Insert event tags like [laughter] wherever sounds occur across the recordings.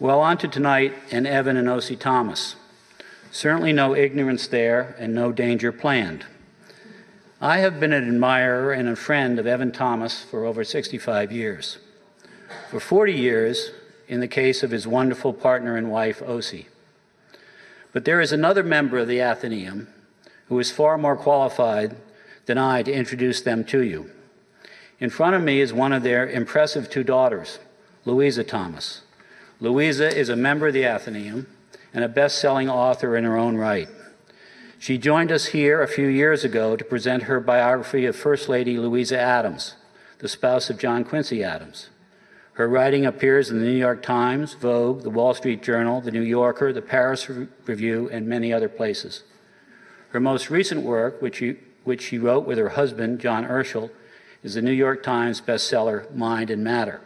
Well, on to tonight and Evan and O.C. Thomas. Certainly no ignorance there and no danger planned. I have been an admirer and a friend of Evan Thomas for over 65 years. For 40 years, in the case of his wonderful partner and wife, O.C. But there is another member of the Athenaeum who is far more qualified than I to introduce them to you. In front of me is one of their impressive two daughters, Louisa Thomas. Louisa is a member of the Athenaeum and a best selling author in her own right. She joined us here a few years ago to present her biography of First Lady Louisa Adams, the spouse of John Quincy Adams. Her writing appears in the New York Times, Vogue, the Wall Street Journal, the New Yorker, the Paris Review, and many other places. Her most recent work, which she, which she wrote with her husband, John Urschel, is the New York Times bestseller Mind and Matter.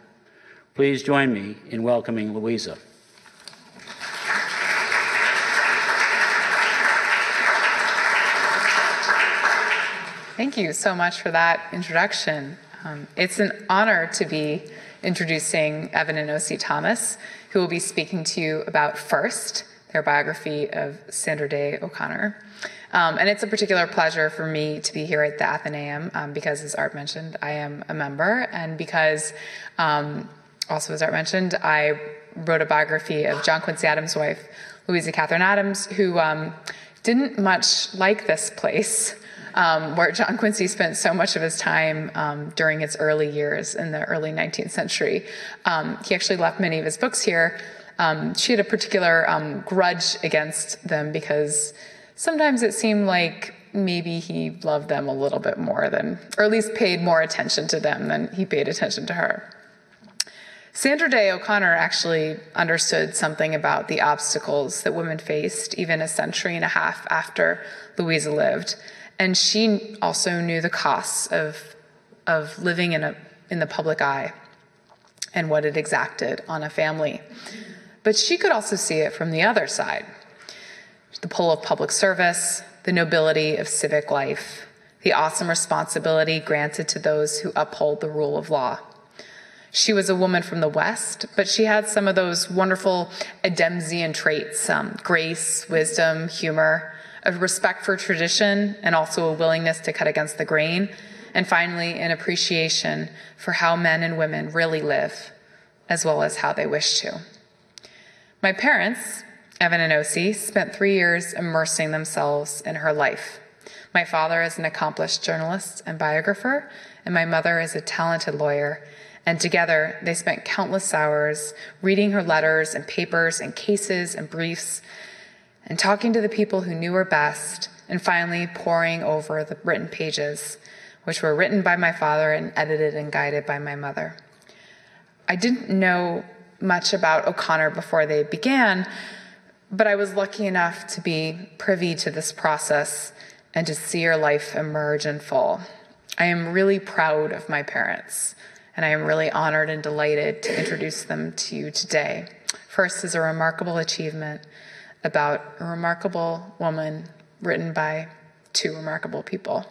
Please join me in welcoming Louisa. Thank you so much for that introduction. Um, it's an honor to be introducing Evan and O.C. Thomas, who will be speaking to you about First, their biography of Sandra Day O'Connor. Um, and it's a particular pleasure for me to be here at the Athenaeum um, because, as Art mentioned, I am a member, and because, um, also as Art mentioned, I wrote a biography of John Quincy Adams' wife, Louisa Catherine Adams, who um, didn't much like this place. Um, where John Quincy spent so much of his time um, during its early years in the early 19th century. Um, he actually left many of his books here. Um, she had a particular um, grudge against them because sometimes it seemed like maybe he loved them a little bit more than, or at least paid more attention to them than he paid attention to her. Sandra Day O'Connor actually understood something about the obstacles that women faced even a century and a half after Louisa lived. And she also knew the costs of, of living in, a, in the public eye and what it exacted on a family. But she could also see it from the other side the pull of public service, the nobility of civic life, the awesome responsibility granted to those who uphold the rule of law. She was a woman from the West, but she had some of those wonderful Adamsian traits um, grace, wisdom, humor, a respect for tradition, and also a willingness to cut against the grain. And finally, an appreciation for how men and women really live, as well as how they wish to. My parents, Evan and O.C., spent three years immersing themselves in her life. My father is an accomplished journalist and biographer, and my mother is a talented lawyer. And together, they spent countless hours reading her letters and papers and cases and briefs and talking to the people who knew her best, and finally poring over the written pages, which were written by my father and edited and guided by my mother. I didn't know much about O'Connor before they began, but I was lucky enough to be privy to this process and to see her life emerge in full. I am really proud of my parents, and I am really honored and delighted to introduce them to you today. First is a remarkable achievement about a remarkable woman written by two remarkable people.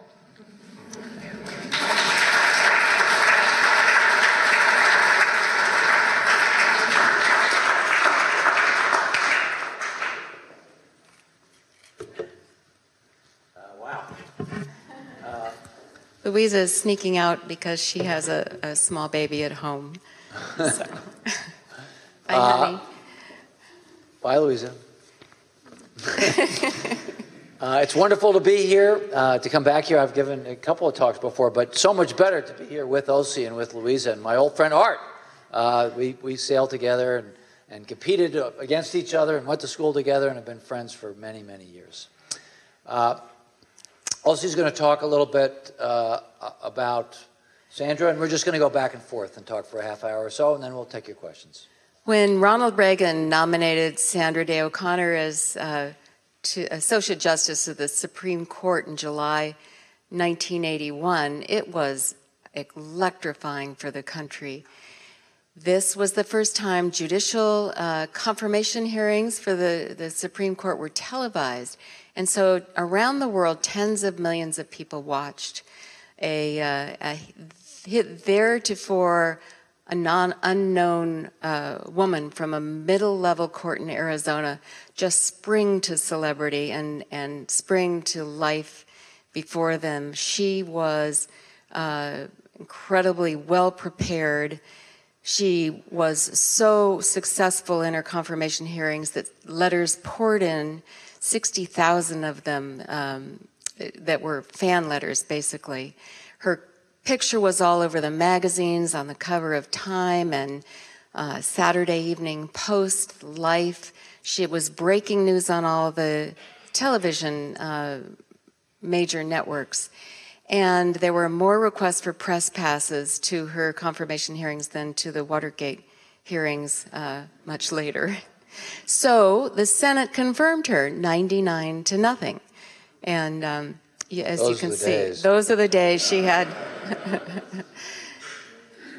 Louisa is sneaking out because she has a, a small baby at home. So. [laughs] [laughs] Bye, uh, honey. Bye, Louisa. [laughs] uh, it's wonderful to be here, uh, to come back here. I've given a couple of talks before, but so much better to be here with Elsie and with Louisa and my old friend Art. Uh, we, we sailed together and, and competed against each other and went to school together and have been friends for many, many years. Elsie's going to talk a little bit uh, about Sandra, and we're just going to go back and forth and talk for a half hour or so, and then we'll take your questions. When Ronald Reagan nominated Sandra Day O'Connor as uh, Associate Justice of the Supreme Court in July 1981, it was electrifying for the country. This was the first time judicial uh, confirmation hearings for the, the Supreme Court were televised. And so around the world, tens of millions of people watched a, uh, a theretofore a non unknown uh, woman from a middle level court in Arizona just spring to celebrity and, and spring to life before them. She was uh, incredibly well prepared. She was so successful in her confirmation hearings that letters poured in, 60,000 of them um, that were fan letters, basically. Her picture was all over the magazines, on the cover of Time and uh, Saturday Evening Post, Life. She was breaking news on all the television uh, major networks. And there were more requests for press passes to her confirmation hearings than to the Watergate hearings uh, much later. [laughs] So the Senate confirmed her 99 to nothing. And um, as Those you can see, days. those are the days she had.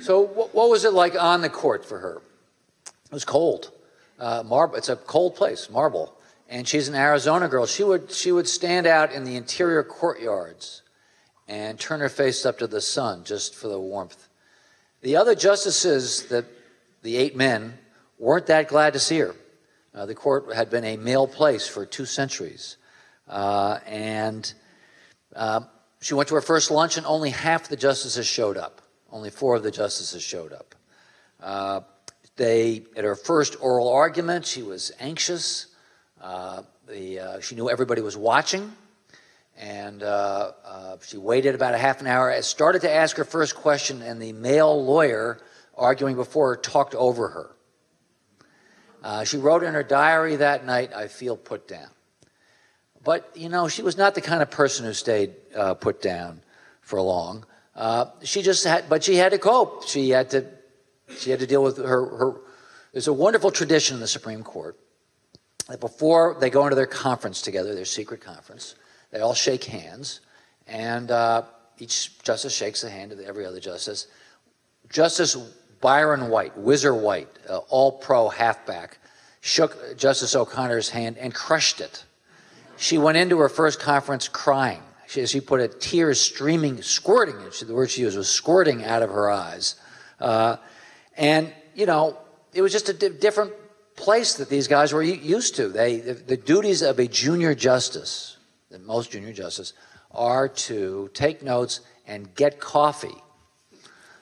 So, what, what was it like on the court for her? It was cold. Uh, marble. It's a cold place, marble. And she's an Arizona girl. She would she would stand out in the interior courtyards and turn her face up to the sun just for the warmth. The other justices, the the eight men, weren't that glad to see her. Uh, the court had been a male place for two centuries, uh, and uh, she went to her first lunch, and only half the justices showed up. Only four of the justices showed up. Uh, they, at her first oral argument, she was anxious. Uh, the, uh, she knew everybody was watching, and she waited about a half an hour. Started to ask her first question, and the male lawyer arguing before her talked over her. Uh, she wrote in her diary that night, "I feel put down." But you know, she was not the kind of person who stayed uh, put down for long. Uh, she just had, but she had to cope. She had to, she had to deal with her. her there's a wonderful tradition in the Supreme Court that before they go into their conference together, their secret conference, they all shake hands, and uh, each justice shakes the hand of every other justice. Justice Byron White, Whizzer White, uh, all pro halfback, shook Justice O'Connor's hand and crushed it. She went into her first conference crying. She, she put it, tears streaming, squirting, the word she used was squirting out of her eyes. Uh, and, you know, it was just a di- different place that these guys were used to. They, the, the duties of a junior justice, most junior justice, are to take notes and get coffee.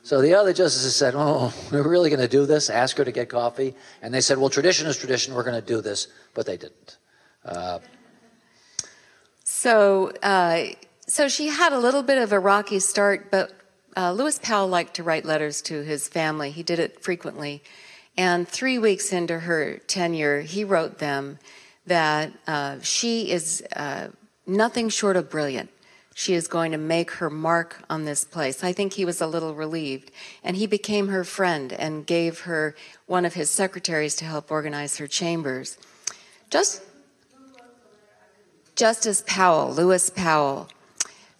So the other justices said, Oh, we're really going to do this? Ask her to get coffee? And they said, Well, tradition is tradition. We're going to do this. But they didn't. Uh, So, uh, so she had a little bit of a rocky start, but uh, Lewis Powell liked to write letters to his family. He did it frequently. And three weeks into her tenure, he wrote them that uh, she is uh, nothing short of brilliant. She is going to make her mark on this place. I think he was a little relieved. And he became her friend and gave her one of his secretaries to help organize her chambers. Just Justice Powell, Lewis Powell.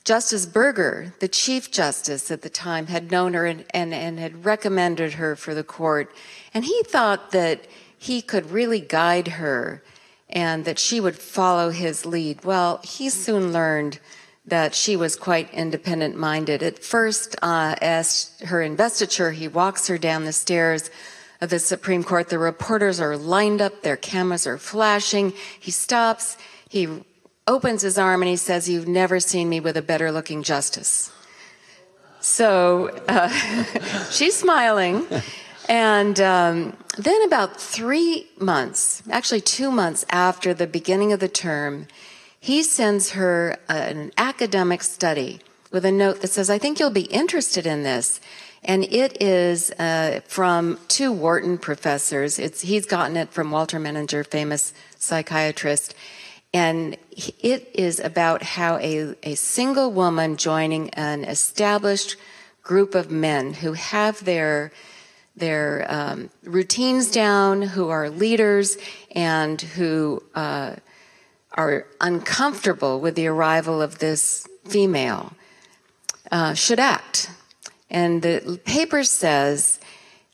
Justice Burger, the Chief Justice at the time, had known her and, and, and had recommended her for the court. And he thought that he could really guide her and that she would follow his lead. Well, he soon learned that she was quite independent minded. At first, uh, as her investiture, he walks her down the stairs of the Supreme Court. The reporters are lined up, their cameras are flashing. He stops, he opens his arm, and he says, You've never seen me with a better looking justice. So uh, [laughs] she's smiling. And um, then, about three months, actually two months after the beginning of the term, he sends her an academic study with a note that says, I think you'll be interested in this. And it is uh, from two Wharton professors. It's, he's gotten it from Walter Menninger, famous psychiatrist. And it is about how a, a single woman joining an established group of men who have their their um, routines down, who are leaders, and who uh, are uncomfortable with the arrival of this female uh, should act. And the paper says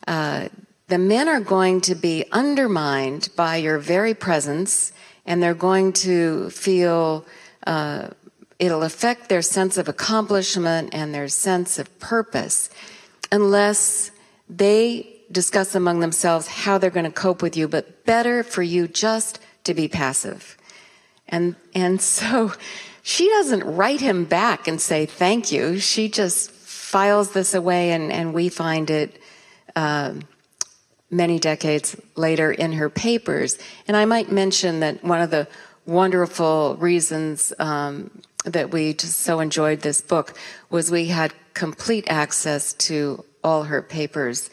uh, the men are going to be undermined by your very presence, and they're going to feel uh, it'll affect their sense of accomplishment and their sense of purpose unless they discuss among themselves how they're going to cope with you, but better for you just to be passive. And, and so [laughs] she doesn't write him back and say thank you. She just files this away, and, and we find it uh, many decades later in her papers. And I might mention that one of the wonderful reasons um, that we just so enjoyed this book was we had complete access to all her papers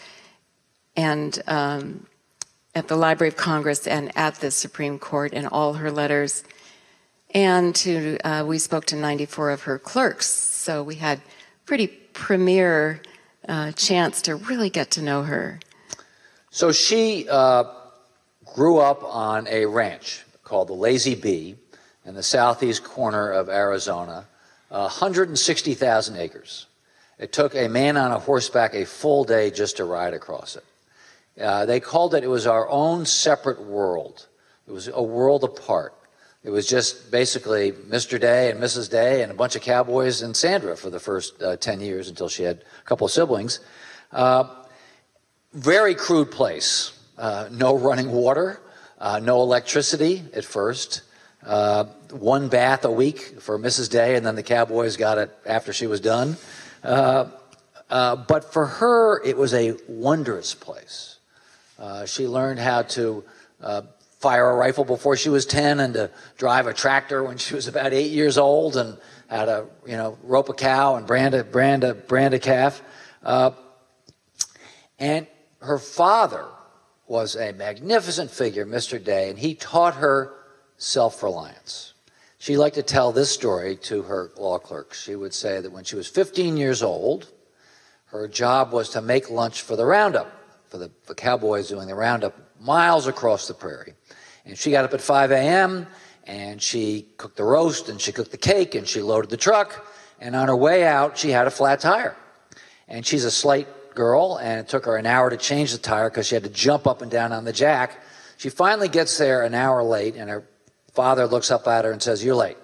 and um, at the Library of Congress and at the Supreme Court and all her letters. And to uh, we spoke to 94 of her clerks, so we had pretty premier uh, chance to really get to know her. So she uh, grew up on a ranch called the Lazy B in the southeast corner of Arizona, 160,000 acres. It took a man on a horseback a full day just to ride across it. Uh, they called it, it was our own separate world. It was a world apart. It was just basically Mr. Day and Mrs. Day and a bunch of cowboys and Sandra for the first uh, 10 years until she had a couple of siblings. Uh, very crude place. Uh, no running water, uh, no electricity at first. Uh, one bath a week for Mrs. Day, and then the cowboys got it after she was done. but for her, it was a wondrous place. Uh, she learned how to uh, fire a rifle before she was 10 and to drive a tractor when she was about eight years old and how to, you know, rope a cow and brand a, brand a, brand a calf. Uh, and her father was a magnificent figure, Mr. Day, and he taught her self reliance. She liked to tell this story to her law clerks. She would say that when she was 15 years old, her job was to make lunch for the roundup for the, the cowboys doing the roundup miles across the prairie. And she got up at 5 a.m. and she cooked the roast and she cooked the cake and she loaded the truck. And on her way out, she had a flat tire. And she's a slight girl, and it took her an hour to change the tire because she had to jump up and down on the jack. She finally gets there an hour late, and her father looks up at her and says, You're late.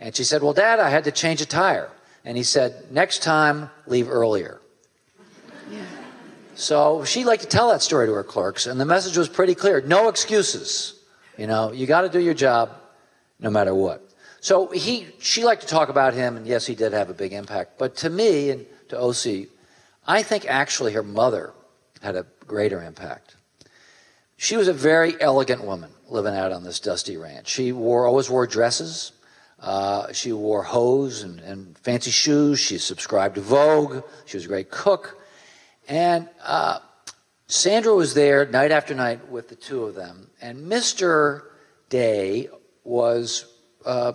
And she said, Well, Dad, I had to change a tire. And he said, Next time, leave earlier. So she liked to tell that story to her clerks, and the message was pretty clear no excuses. You know, you got to do your job no matter what. So he, she liked to talk about him, and yes, he did have a big impact. But to me and to OC, I think actually her mother had a greater impact. She was a very elegant woman living out on this dusty ranch. She wore always wore dresses. Uh, she wore hose and, and fancy shoes. She subscribed to Vogue. She was a great cook. And uh, Sandra was there night after night with the two of them. And Mr. Day was a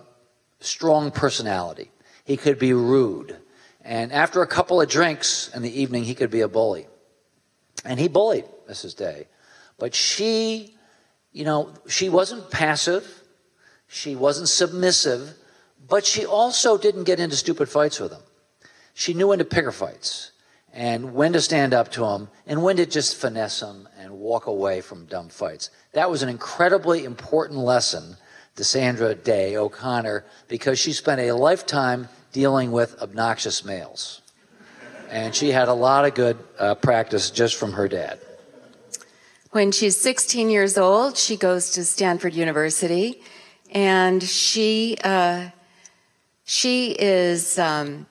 strong personality. He could be rude. And after a couple of drinks in the evening, he could be a bully. And he bullied Mrs. Day. But she, you know, she wasn't passive. She wasn't submissive. But she also didn't get into stupid fights with him. She knew when to pick her fights and when to stand up to them and when to just finesse them and walk away from dumb fights. That was an incredibly important lesson to Sandra Day O'Connor because she spent a lifetime dealing with obnoxious males. And she had a lot of good uh, practice just from her dad. When she's 16 years old, she goes to Stanford University, and she uh, she is um,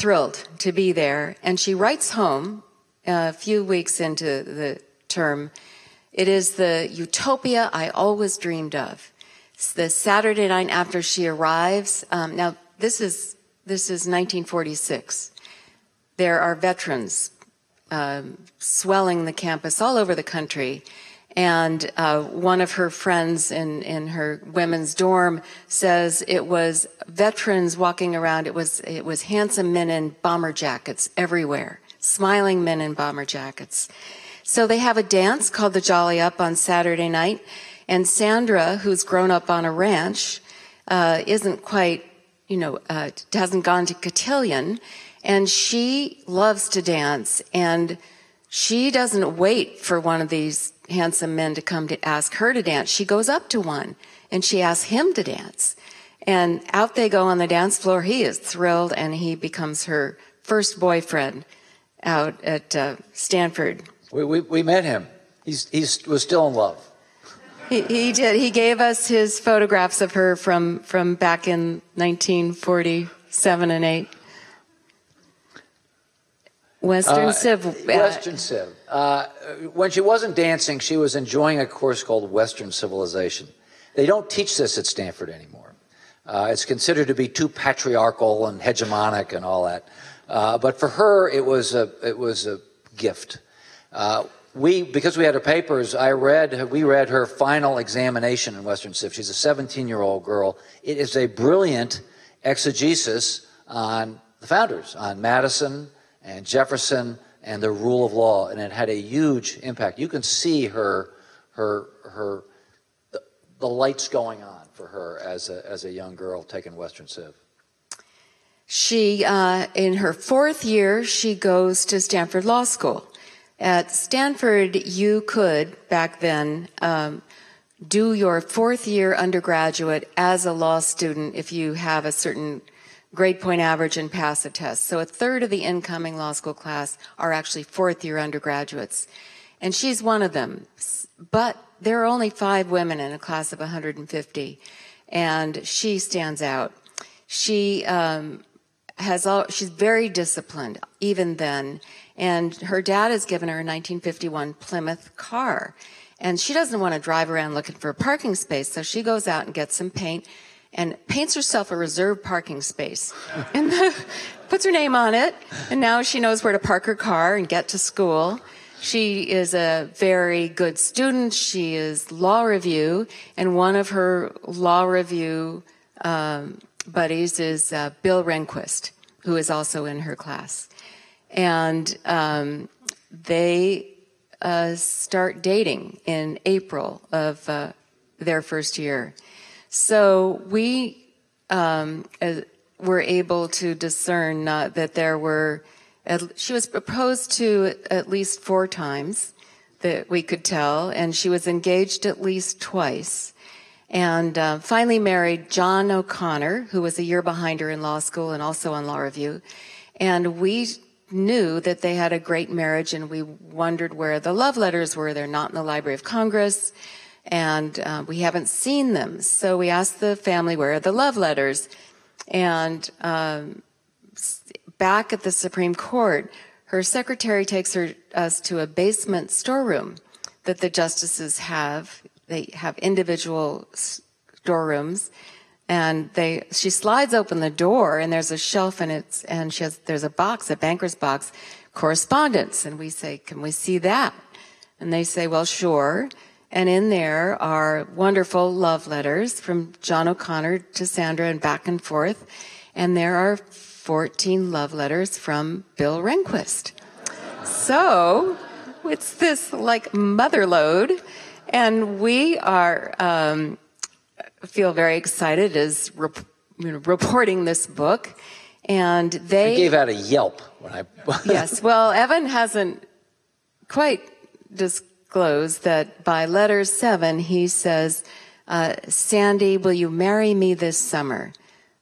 thrilled to be there. And she writes home a few weeks into the term. It is the utopia I always dreamed of. It's the Saturday night after she arrives. Um, now, this is this is 1946. There are veterans um, swelling the campus all over the country, and uh, one of her friends in, in her women's dorm says it was veterans walking around. It was, it was handsome men in bomber jackets everywhere, smiling men in bomber jackets. So they have a dance called the Jolly Up on Saturday night. And Sandra, who's grown up on a ranch, uh, isn't quite, you know, uh, hasn't gone to cotillion. And she loves to dance. And she doesn't wait for one of these handsome men to come to ask her to dance. She goes up to one and she asks him to dance. And out they go on the dance floor. He is thrilled and he becomes her first boyfriend out at uh, Stanford. We, we, we met him. He's, he's was still in love. He, he did. He gave us his photographs of her from, from back in 1947 and 8. Western Uh, Civ. uh, Western Civ. Uh, when she wasn't dancing, she was enjoying a course called Western Civilization. They don't teach this at Stanford anymore. Uh, it's considered to be too patriarchal and hegemonic and all that. Uh, but for her, it was a it was a gift. Uh, we because we had her papers, I read we read her final examination in Western Civ. She's a 17 year old girl. It is a brilliant exegesis on the founders, on Madison and Jefferson and the rule of law, and it had a huge impact. You can see her her her the, the lights going on for her as a as a young girl taking Western Civ. She, uh, in her fourth year, she goes to Stanford Law School. At Stanford, you could, back then, um, do your fourth year undergraduate as a law student if you have a certain grade point average and pass a test. So a third of the incoming law school class are actually fourth year undergraduates. And she's one of them. But there are only five women in a class of 150, and she stands out. She um, has all, she's very disciplined even then, and her dad has given her a 1951 Plymouth car, and she doesn't want to drive around looking for a parking space, so she goes out and gets some paint and paints herself a reserved parking space and [laughs] puts her name on it, and now she knows where to park her car and get to school. She is a very good student. She is law review, and one of her law review um, buddies is uh, Bill Rehnquist, who is also in her class. And um, they uh, start dating in April of uh, their first year. So we um, were able to discern uh, that there were, she was proposed to at least four times that we could tell, and she was engaged at least twice and uh, finally married John O'Connor, who was a year behind her in law school and also on Law Review. And we knew that they had a great marriage, and we wondered where the love letters were. They're not in the Library of Congress, and uh, we haven't seen them. So we asked the family, where are the love letters? And um, back at the Supreme Court, her secretary takes her, us to a basement storeroom that the justices have they have individual storerooms and they she slides open the door and there's a shelf and it's and she has there's a box a banker's box correspondence and we say can we see that and they say well sure and in there are wonderful love letters from john o'connor to sandra and back and forth and there are 14 love letters from bill rehnquist so it's this like mother lode and we are um, feel very excited as rep- you know, reporting this book. And they I gave out a Yelp when I. [laughs] yes. Well, Evan hasn't quite disclosed that by letter seven he says, uh, "Sandy, will you marry me this summer?"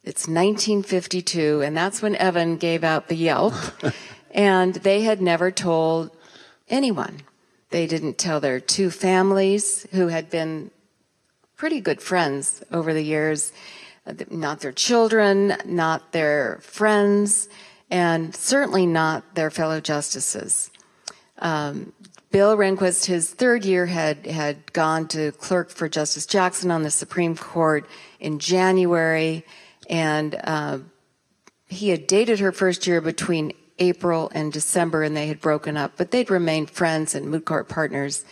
It's 1952, and that's when Evan gave out the Yelp, [laughs] and they had never told anyone. They didn't tell their two families who had been pretty good friends over the years, not their children, not their friends, and certainly not their fellow justices. Um, Bill Rehnquist, his third year, had, had gone to clerk for Justice Jackson on the Supreme Court in January, and uh, he had dated her first year between April and December and they had broken up, but they'd remained friends and moot court partners.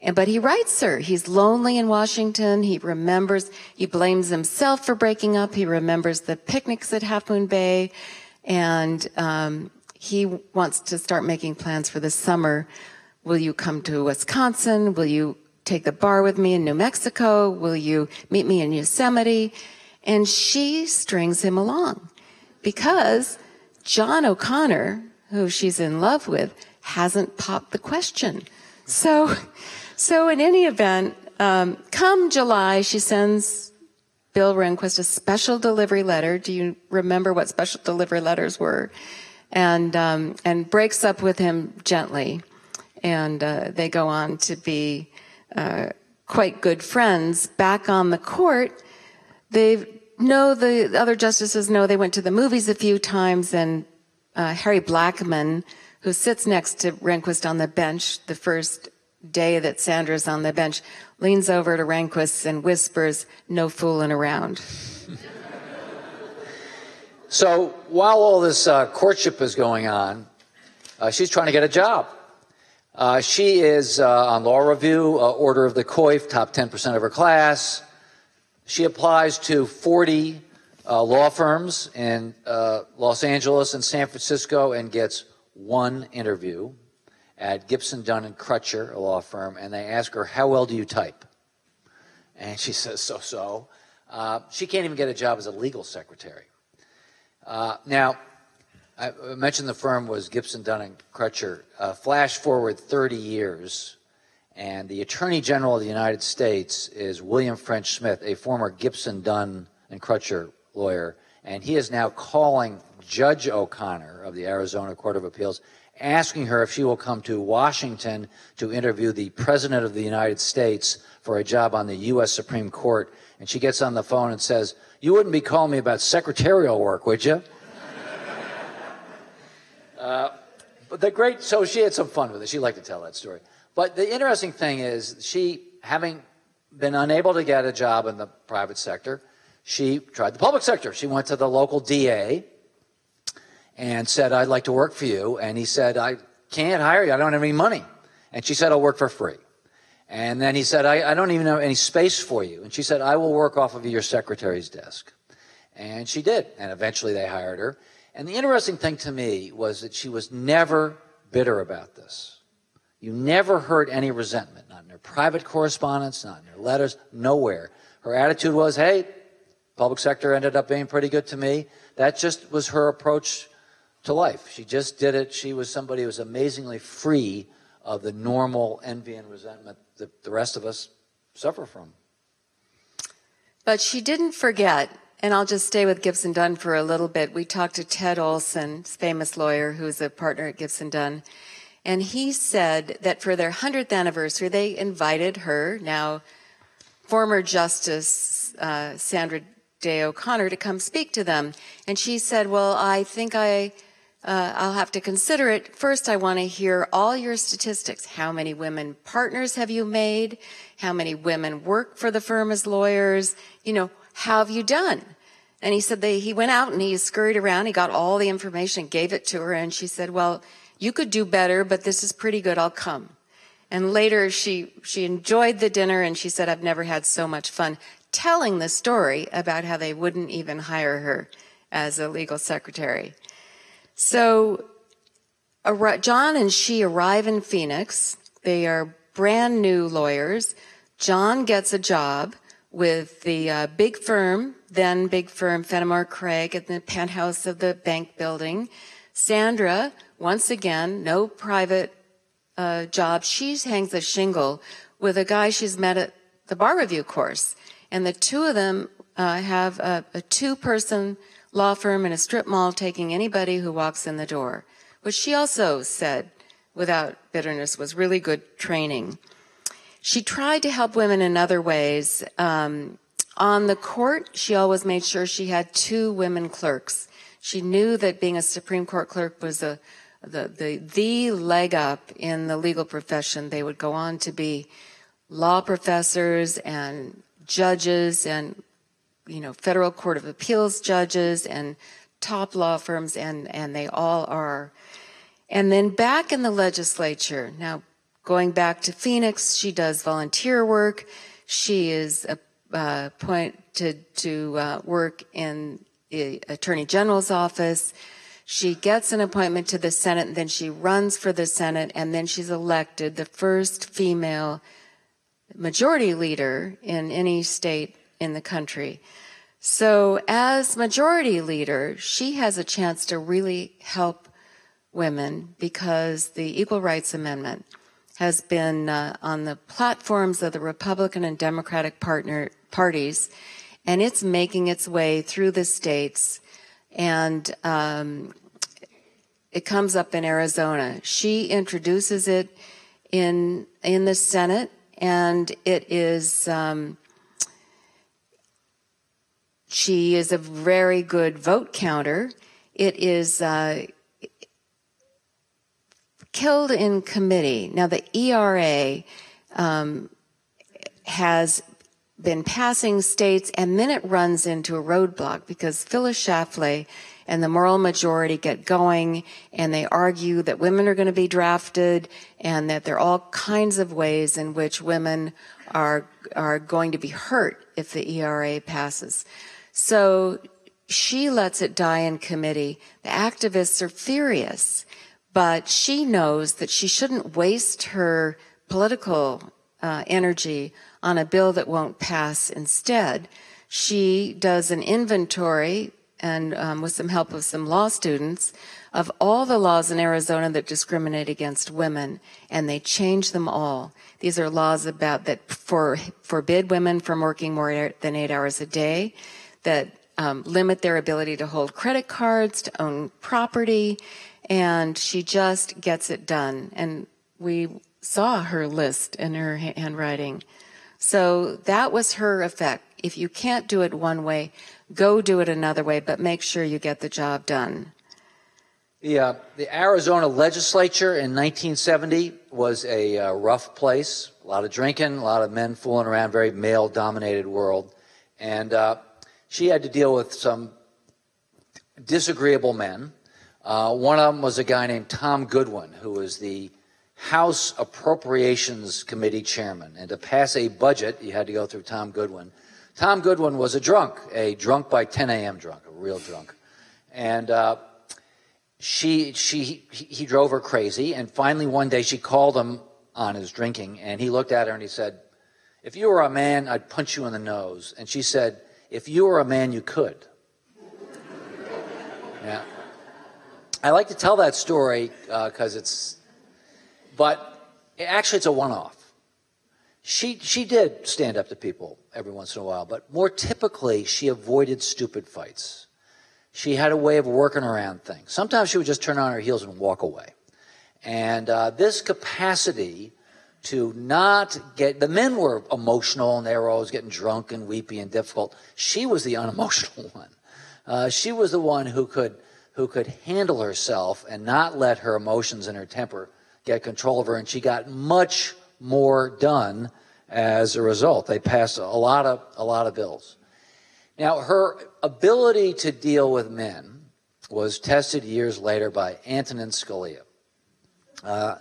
And, but he writes her. He's lonely in Washington. He remembers, he blames himself for breaking up. He remembers the picnics at Half Moon Bay. And, um, he wants to start making plans for the summer. Will you come to Wisconsin? Will you take the bar with me in New Mexico? Will you meet me in Yosemite? And she strings him along because John O'Connor, who she's in love with, hasn't popped the question. So, so in any event, um, come July, she sends Bill Rehnquist a special delivery letter. Do you remember what special delivery letters were? and um, and breaks up with him gently, and uh, they go on to be uh, quite good friends. Back on the court, they know the other justices know they went to the movies a few times, and uh, Harry Blackmun, who sits next to Rehnquist on the bench the first day that Sandra's on the bench, leans over to Rehnquist and whispers, "No fooling around." So while all this uh, courtship is going on, uh, she's trying to get a job. Uh, she is uh, on law review, uh, order of the Coif, top 10% of her class. She applies to 40 uh, law firms in Los Angeles and San Francisco and gets one interview at Gibson, Dunn and Crutcher, a law firm, and they ask her, "How well do you type?" And she [laughs] says, "So-so." she can't even get a job as a legal secretary. Uh, now, I mentioned the firm was Gibson, Dunn and Crutcher. Uh, flash forward 30 years, and the Attorney General of the United States is William French Smith, a former Gibson, Dunn and Crutcher lawyer, and he is now calling Judge O'Connor of the Arizona Court of Appeals, asking her if she will come to Washington to interview the President of the United States for a job on the U.S. Supreme Court. And she gets on the phone and says, you wouldn't be calling me about secretarial work, would you? Uh, but the great, so she had some fun with it. She liked to tell that story. But the interesting thing is, she, having been unable to get a job in the private sector, she tried the public sector. She went to the local DA and said, I'd like to work for you. And he said, I can't hire you. I don't have any money. And she said, I'll work for free. And then he said, I, I, don't even have any space for you. And she said, I will work off of your secretary's desk. And she did. And eventually they hired her. And the interesting thing to me was that she was never bitter about this. You never heard any resentment, not in her private correspondence, not in her letters, nowhere. Her attitude was, hey, public sector ended up being pretty good to me. That just was her approach to life. She just did it. She was somebody who was amazingly free of the normal envy and resentment that the rest of us suffer from. But she didn't forget, and I'll just stay with Gibson Dunn for a little bit. We talked to Ted Olson, famous lawyer who's a partner at Gibson Dunn, and he said that for their 100th anniversary, they invited her, now former Justice uh, Sandra Day O'Connor, to come speak to them. And she said, Well, I think I uh, I'll have to consider it. First, I want to hear all your statistics. How many women partners have you made? How many women work for the firm as lawyers? You know, how have you done? And he said he went out and he scurried around. He got all the information, gave it to her, and she said, well, you could do better, but this is pretty good. I'll come. And later she, she enjoyed the dinner and she said, I've never had so much fun telling the story about how they wouldn't even hire her as a legal secretary. So John and she arrive in Phoenix. They are brand new lawyers. John gets a job with the uh, big firm, then big firm Fennemore Craig at the penthouse of the bank building. Sandra, once again, no private uh, job. She hangs a shingle with a guy she's met at the bar review course. And the two of them uh, have a, a two person law firm in a strip mall taking anybody who walks in the door, which she also said without bitterness was really good training. She tried to help women in other ways. Um, on the court, she always made sure she had two women clerks. She knew that being a Supreme Court clerk was a, the, the, the leg up in the legal profession. They would go on to be law professors and judges and you know, federal court of appeals judges and top law firms, and, and they all are. And then back in the legislature, now going back to Phoenix, she does volunteer work. She is uh, appointed to uh, work in the Attorney General's office. She gets an appointment to the Senate, and then she runs for the Senate, and then she's elected the first female majority leader in any state in the country. So, as majority leader, she has a chance to really help women because the Equal Rights Amendment has been uh, on the platforms of the Republican and Democratic partner parties, and it's making its way through the states. And um, it comes up in Arizona. She introduces it in in the Senate, and it is. Um, she is a very good vote counter. It is uh, killed in committee. Now, the ERA um, has been passing states, and then it runs into a roadblock because Phyllis Schlafly and the moral majority get going and they argue that women are going to be drafted and that there are all kinds of ways in which women are are going to be hurt if the ERA passes. So she lets it die in committee. The activists are furious, but she knows that she shouldn't waste her political uh, energy on a bill that won't pass instead. She does an inventory and um, with some help of some law students of all the laws in Arizona that discriminate against women, and they change them all. These are laws about that for forbid women from working more than eight hours a day, that um, limit their ability to hold credit cards, to own property, and she just gets it done. And we saw her list in her handwriting. So that was her effect. If you can't do it one way, go do it another way, but make sure you get the job done. The, uh, the Arizona legislature in 1970 was a uh, rough place. A lot of drinking, a lot of men fooling around, very male dominated world. And uh, she had to deal with some disagreeable men. Uh, one of them was a guy named Tom Goodwin, who was the House Appropriations Committee chairman. And to pass a budget, you had to go through Tom Goodwin. Tom Goodwin was a drunk, a drunk by 10 a.m. drunk, a real drunk. And uh, she, she, he drove her crazy. And finally, one day, she called him on his drinking. And he looked at her and he said, If you were a man, I'd punch you in the nose. And she said, If you were a man, you could. [laughs] yeah. I like to tell that story because uh, it's but actually, it's a one off. She, she did stand up to people every once in a while, but more typically, she avoided stupid fights. She had a way of working around things. Sometimes she would just turn on her heels and walk away. And uh, this capacity to not get the men were emotional and they were always getting drunk and weepy and difficult. She was the unemotional [laughs] one. Uh, she was the one who could who could handle herself and not let her emotions and her temper get control of her, and she got much more done as a result. They passed a lot of a lot of bills. Now, her ability to deal with men was tested years later by Antonin Scalia. Uh,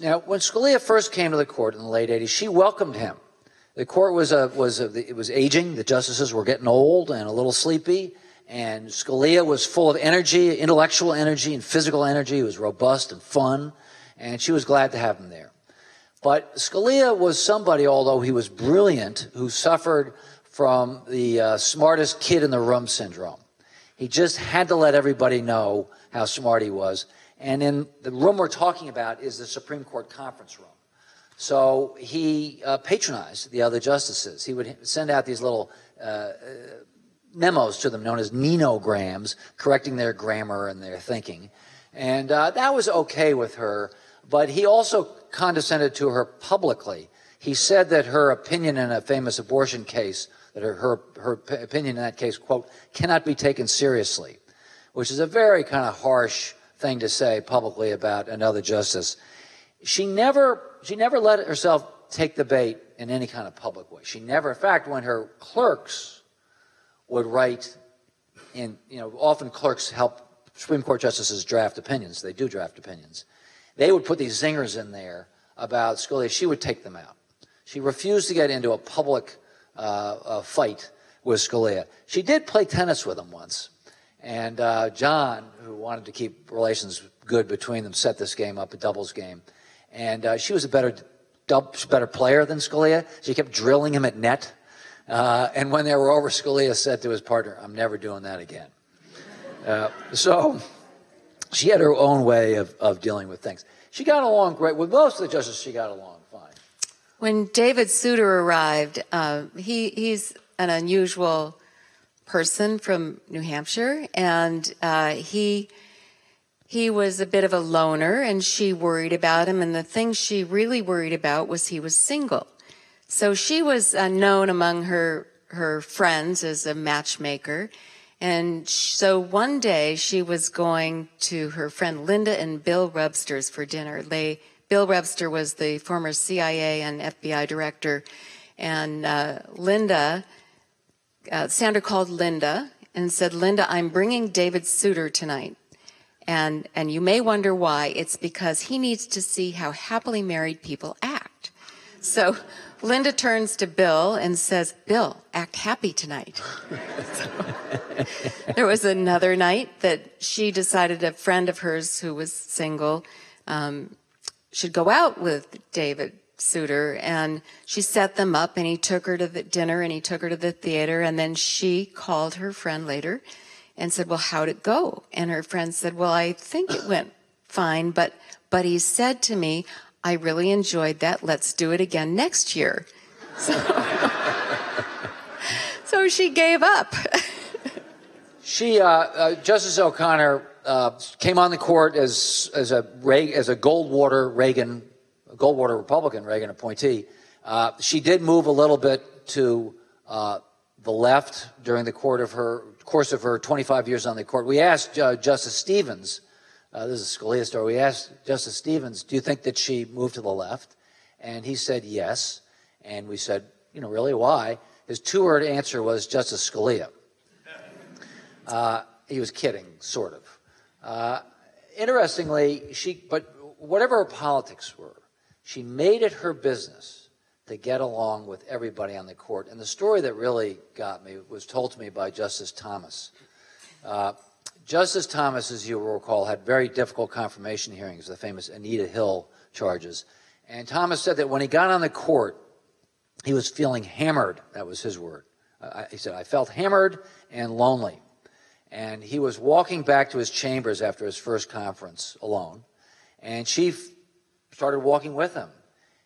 now, when Scalia first came to the court in the late 80s, she welcomed him. The court was a, was a, it was aging. The justices were getting old and a little sleepy. And Scalia was full of energy, intellectual energy and physical energy. He was robust and fun and she was glad to have him there. But Scalia was somebody, although he was brilliant, who suffered from the uh, smartest kid in the room syndrome. He just had to let everybody know how smart he was. And in the room we're talking about is the Supreme Court conference room. So he uh, patronized the other justices. He would send out these little uh, uh memos to them known as ninograms, correcting their grammar and their thinking. And uh, that was okay with her but he also condescended to her publicly. He said that her opinion in a famous abortion case, that her, her, her opinion in that case, quote, cannot be taken seriously, which is a very kind of harsh thing to say publicly about another justice. She never, she never let herself take the bait in any kind of public way. She never, in fact, when her clerks would write and you know, often clerks help Supreme Court justices draft opinions. They do draft opinions. They would put these zingers in there about Scalia. She would take them out. She refused to get into a public uh, fight with Scalia. She did play tennis with him once. And uh, John, who wanted to keep relations good between them, set this game up, a doubles game. And uh, she was a better, better player than Scalia. She kept drilling him at net. Uh, and when they were over, Scalia said to his partner, I'm never doing that again. Uh, so she had her own way of, of dealing with things. She got along great with most of the justices. She got along fine. When David Souter arrived, uh, he he's an unusual person from New Hampshire, and uh, he he was a bit of a loner and she worried about him. And the thing she really worried about was he was single. So she was uh, known among her, her friends as a matchmaker. And so one day she was going to her friend Linda and Bill Webster's for dinner. They, Bill Webster was the former CIA and FBI director. And uh, Linda, uh, Sandra called Linda and said, Linda, I'm bringing David Souter tonight. And, and you may wonder why. It's because he needs to see how happily married people act. So Linda turns to Bill and says, Bill, act happy tonight. [laughs] so, there was another night that she decided a friend of hers who was single um, should go out with David Souter. And she set them up and he took her to the dinner and he took her to the theater. And then she called her friend later and said, well, how'd it go? And her friend said, well, I think it went fine, but, but he said to me, I really enjoyed that. Let's do it again next year. So, [laughs] so she gave up. [laughs] she, uh, uh, Justice O'Connor, uh, came on the court as, as a, as a Goldwater Reagan, Goldwater Republican Reagan appointee. Uh, she did move a little bit to uh, the left during the court of her course of her 25 years on the court. We asked uh, Justice Stevens, uh, this is a Scalia story, we asked Justice Stevens, do you think that she moved to the left? And he said yes. And we said, you know, really, why? His two word answer was Justice Scalia. Uh, he was kidding, sort of. Uh, interestingly, she, but whatever her politics were, she made it her business to get along with everybody on the court. And the story that really got me was told to me by Justice Thomas. Justice Thomas, as you will recall, had very difficult confirmation hearings, the famous Anita Hill charges. And Thomas said that when he got on the court, he was feeling hammered. That was his word. Uh, he said, I felt hammered and lonely. And he was walking back to his chambers after his first conference alone. And she started walking with him.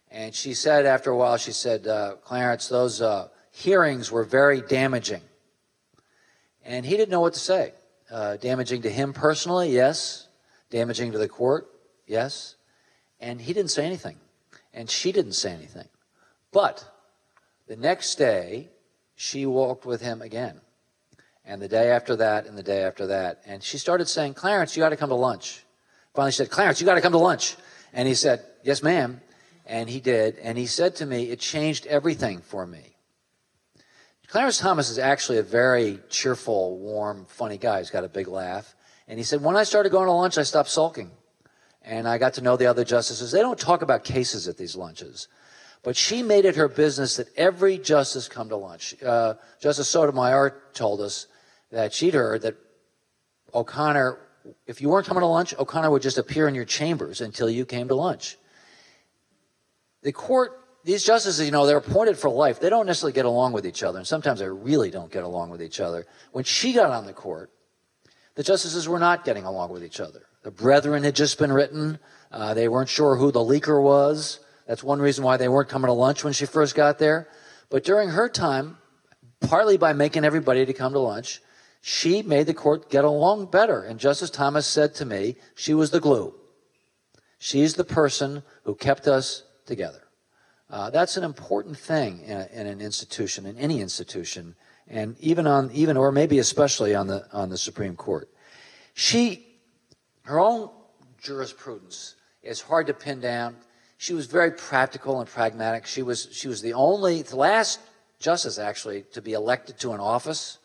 And she said after a while, she said, uh, Clarence, those uh, hearings were very damaging. And he didn't know what to say. Uh, damaging to him personally, yes. Damaging to the court, yes. And he didn't say anything. And she didn't say anything. But the next day, she walked with him again. And the day after that, and the day after that. And she started saying, Clarence, you got to come to lunch. Finally, she said, Clarence, you got to come to lunch. And he said, Yes, ma'am. And he did. And he said to me, it changed everything for me. Clarence Thomas is actually a very cheerful, warm, funny guy. He's got a big laugh. And he said, when I started going to lunch, I stopped sulking. And I got to know the other justices. They don't talk about cases at these lunches. But she made it her business that every justice come to lunch. Uh, Justice Sotomayor told us that she'd heard that O'Connor, if you weren't coming to lunch, O'Connor would just appear in your chambers until you came to lunch the court, these justices, you know, they're appointed for life. They don't necessarily get along with each other, and sometimes they really don't get along with each other. When she got on the court, the justices were not getting along with each other. The Brethren had just been written. Uh, they weren't sure who the leaker was. That's one reason why they weren't coming to lunch when she first got there. But during her time, partly by making everybody to come to lunch, she made the court get along better. And Justice Thomas said to me, she was the glue. She's the person who kept us together. Uh, that's an important thing in, a, in, an institution, in any institution, and even on even or maybe especially on the on the Supreme Court. She, her own jurisprudence is hard to pin down. She was very practical and pragmatic. She was she was the only the last justice actually to be elected to an office.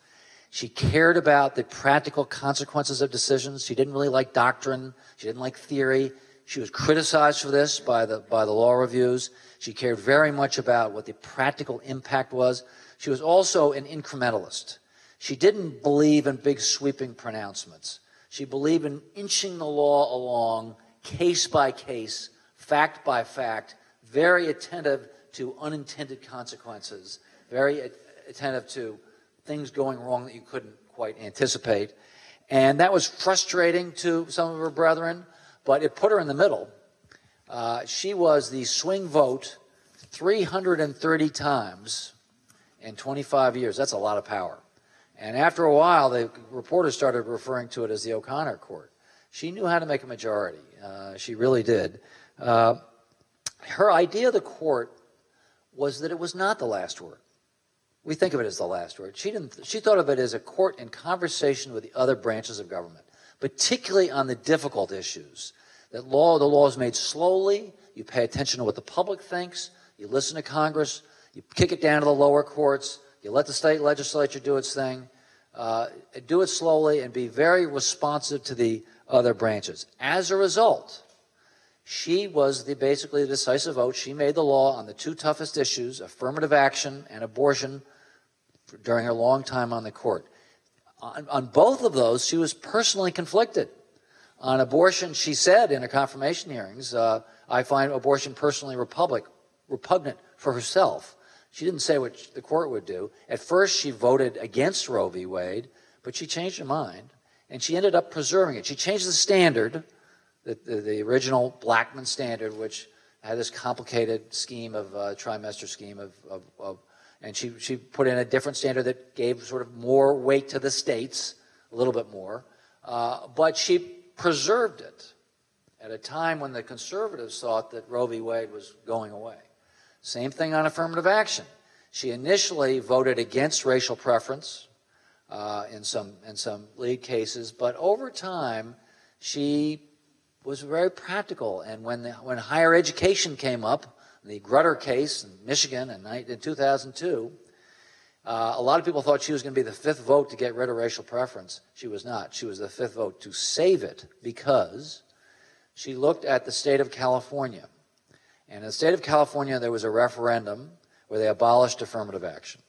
She cared about the practical consequences of decisions. She didn't really like doctrine. She didn't like theory. She was criticized for this by the, by the law reviews. She cared very much about what the practical impact was. She was also an incrementalist. She didn't believe in big sweeping pronouncements. She believed in inching the law along case by case, fact by fact, very attentive to unintended consequences, very attentive to things going wrong that you couldn't quite anticipate. And that was frustrating to some of her brethren but it put her in the middle. Uh, she was the swing vote 330 times in 25 years. That's a lot of power. And after a while, the reporters started referring to it as the O'Connor court. She knew how to make a majority. Uh, she really did. Uh, her idea of the court was that it was not the last word. We think of it as the last word. She didn't. She thought of it as a court in conversation with the other branches of government, particularly on the difficult issues. That law, the law is made slowly. You pay attention to what the public thinks. You listen to Congress. You kick it down to the lower courts. You let the state legislature do its thing. Uh, do it slowly and be very responsive to the other branches. As a result, she was the, basically the decisive vote. She made the law on the two toughest issues, affirmative action and abortion, during her long time on the court. On, on both of those, she was personally conflicted. On abortion, she said in her confirmation hearings, uh, I find abortion personally republic, repugnant for herself. She didn't say what the court would do. At first, she voted against Roe v. Wade, but she changed her mind, and she ended up preserving it. She changed the standard, the, the, the original Blackmun standard, which had this complicated scheme of uh, trimester scheme of, of, of, and she, she put in a different standard that gave sort of more weight to the states, a little bit more, uh, but she preserved it at a time when the conservatives thought that Roe v. Wade was going away. Same thing on affirmative action. She initially voted against racial preference uh, in some in some lead cases, but over time she was very practical. And when the, when higher education came up, the Grutter case in Michigan in, in 2002, uh, a lot of people thought she was going to be the fifth vote to get rid of racial preference. She was not. She was the fifth vote to save it because she looked at the state of California and in the state of California, there was a referendum where they abolished affirmative action.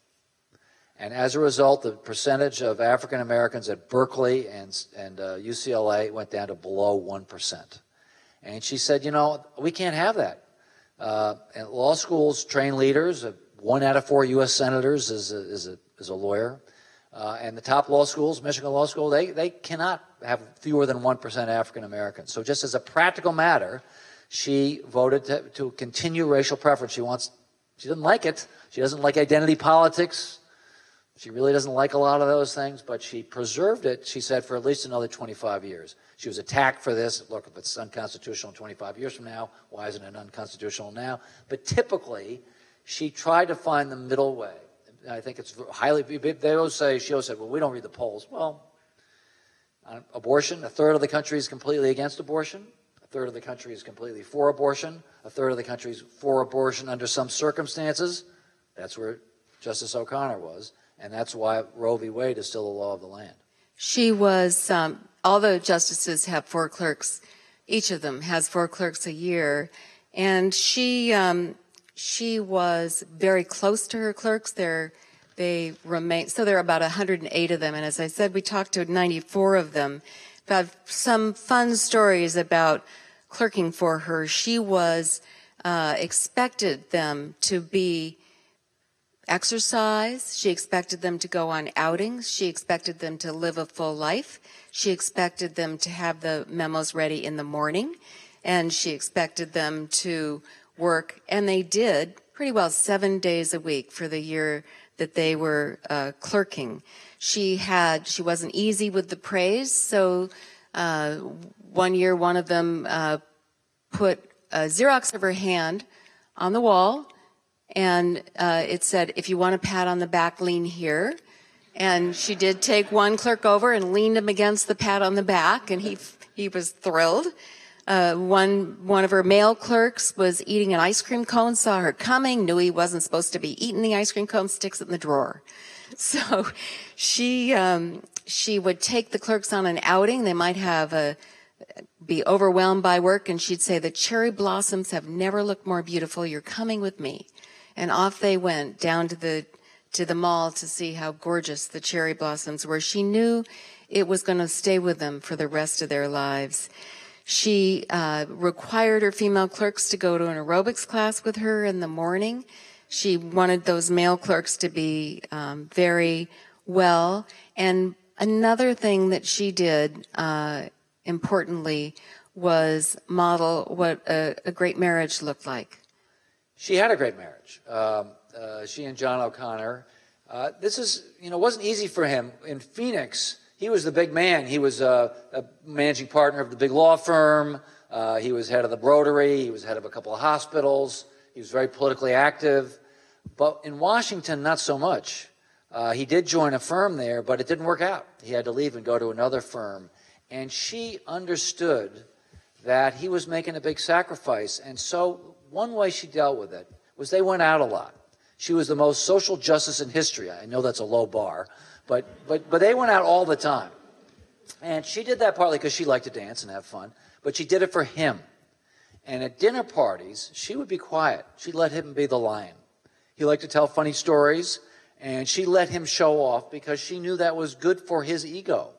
And as a result, the percentage of African Americans at Berkeley and, and uh, UCLA went down to below 1%. And she said, you know, we can't have that. Uh, law schools train leaders. One out of four U.S. senators is a, is a, is a lawyer. Uh, and the top law schools, Michigan Law School, they, they cannot have fewer than 1% African Americans. So just as a practical matter, she voted to, to continue racial preference. She wants, she doesn't like it. She doesn't like identity politics. She really doesn't like a lot of those things, but she preserved it, she said, for at least another 25 years. She was attacked for this. Look, if it's unconstitutional 25 years from now, why isn't it unconstitutional now? But typically, she tried to find the middle way. I think it's highly, they always say, she always said, well, we don't read the polls. Well, abortion, a third of the country is completely against abortion A third of the country is completely for abortion. A third of the country is for abortion under some circumstances. That's where Justice O'Connor was. And that's why Roe v. Wade is still the law of the land. She was, um, all the justices have four clerks. Each of them has four clerks a year. And she, um, she was very close to her clerks. They're, they remain, so there are about 108 of them. And as I said, we talked to 94 of them about some fun stories about clerking for her. She was uh, expected them to be exercise. She expected them to go on outings. She expected them to live a full life. She expected them to have the memos ready in the morning. And she expected them to work, and they did pretty well seven days a week for the year that they were uh, clerking. She had, she wasn't easy with the praise, so uh, one year one of them uh, put a Xerox of her hand on the wall, and uh, it said, if you want a pat on the back, lean here. And she did take one clerk over and leaned him against the pat on the back, and he, he was thrilled. Uh, one one of her male clerks was eating an ice cream cone, saw her coming, knew he wasn't supposed to be eating the ice cream cone, sticks it in the drawer. [laughs] So she um, she would take the clerks on an outing. They might have a be overwhelmed by work, and she'd say, "The cherry blossoms have never looked more beautiful. You're coming with me." And off they went down to the to the mall to see how gorgeous the cherry blossoms were. She knew it was going to stay with them for the rest of their lives. She uh, required her female clerks to go to an aerobics class with her in the morning. She wanted those male clerks to be um, very well. And another thing that she did, uh, importantly, was model what a, a, great marriage looked like. She had a great marriage. Um, uh, she and John O'Connor. Uh, this is, you know, wasn't easy for him. In Phoenix, he was the big man. He was a, a managing partner of the big law firm. Uh, he was head of the Rotary. He was head of a couple of hospitals. He was very politically active. But in Washington, not so much. Uh, he did join a firm there, but it didn't work out. He had to leave and go to another firm. And she understood that he was making a big sacrifice. And so, one way she dealt with it was they went out a lot. She was the most social justice in history. I know that's a low bar, but, but, but they went out all the time. And she did that partly because she liked to dance and have fun, but she did it for him. And at dinner parties, she would be quiet. She'd let him be the lion. He liked to tell funny stories, and she let him show off because she knew that was good for his ego.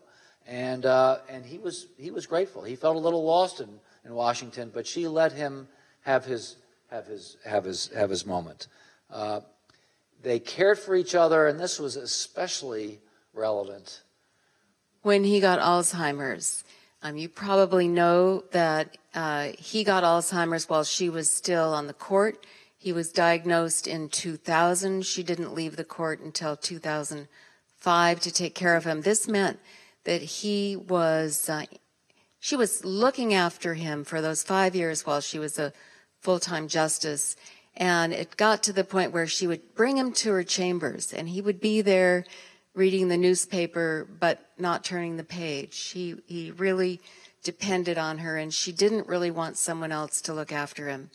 And, uh, and he, was, he was grateful. He felt a little lost in, in Washington, but she let him have his, have his, have his, have his moment. Uh, they cared for each other, and this was especially relevant. When he got Alzheimer's, um, you probably know that uh, he got Alzheimer's while she was still on the court. He was diagnosed in 2000. She didn't leave the court until 2005 to take care of him. This meant that he was, uh, she was looking after him for those five years while she was a full-time justice. And it got to the point where she would bring him to her chambers and he would be there reading the newspaper, but not turning the page. He, he really depended on her and she didn't really want someone else to look after him.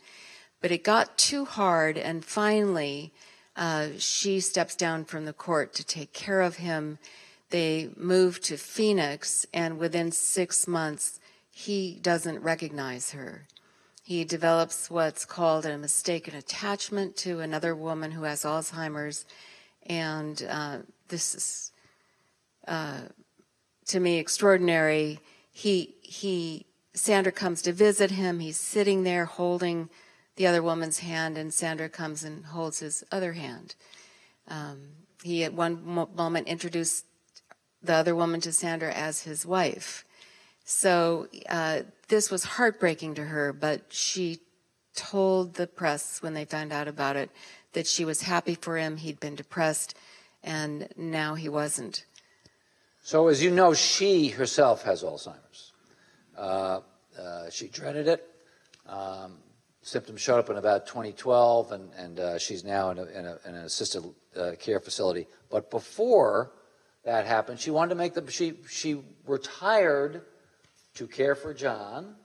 But it got too hard and finally, uh, she steps down from the court to take care of him. They move to Phoenix and within six months, he doesn't recognize her. He develops what's called a mistaken attachment to another woman who has Alzheimer's. And uh, this is, uh, to me, extraordinary. He, he, Sandra comes to visit him. He's sitting there holding the other woman's hand, and Sandra comes and holds his other hand. Um, he at one mo- moment introduced the other woman to Sandra as his wife. So uh, this was heartbreaking to her, but she told the press when they found out about it that she was happy for him. He'd been depressed, and now he wasn't. So, as you know, she herself has Alzheimer's. Uh, uh, she dreaded it. Um, symptoms showed up in about 2012, and, and uh, she's now in, a, in, a, in an assisted uh, care facility. But before that happened, she wanted to make the she she retired to care for John.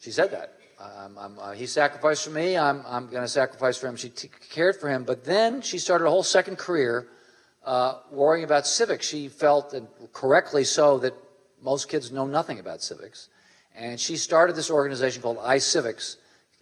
She said that. I'm, I'm, uh, he sacrificed for me. I'm, I'm going to sacrifice for him. She t- cared for him. But then she started a whole second career uh, worrying about civics. She felt, and correctly so, that most kids know nothing about civics. And she started this organization called iCivics,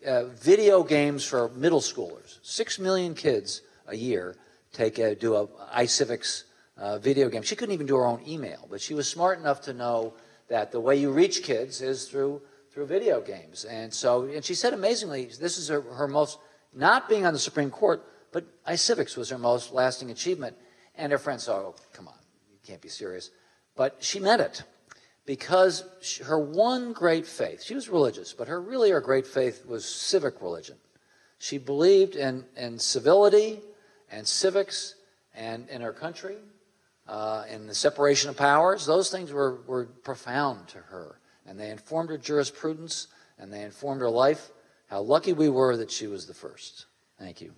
uh, video games for middle schoolers. Six million kids a year take a, do a iCivics uh, video game. She couldn't even do her own email, but she was smart enough to know that the way you reach kids is through through video games. And so, and she said amazingly, this is her, her most not being on the Supreme Court, but iCivics was her most lasting achievement. And her friends said, "Oh, come on, you can't be serious." But she meant it because she, her one great faith, she was religious, but her really her great faith was civic religion. She believed in, in civility and civics and in her country uh, and the separation of powers, those things were, were profound to her. And they informed her jurisprudence and they informed her life. How lucky we were that she was the first. Thank you.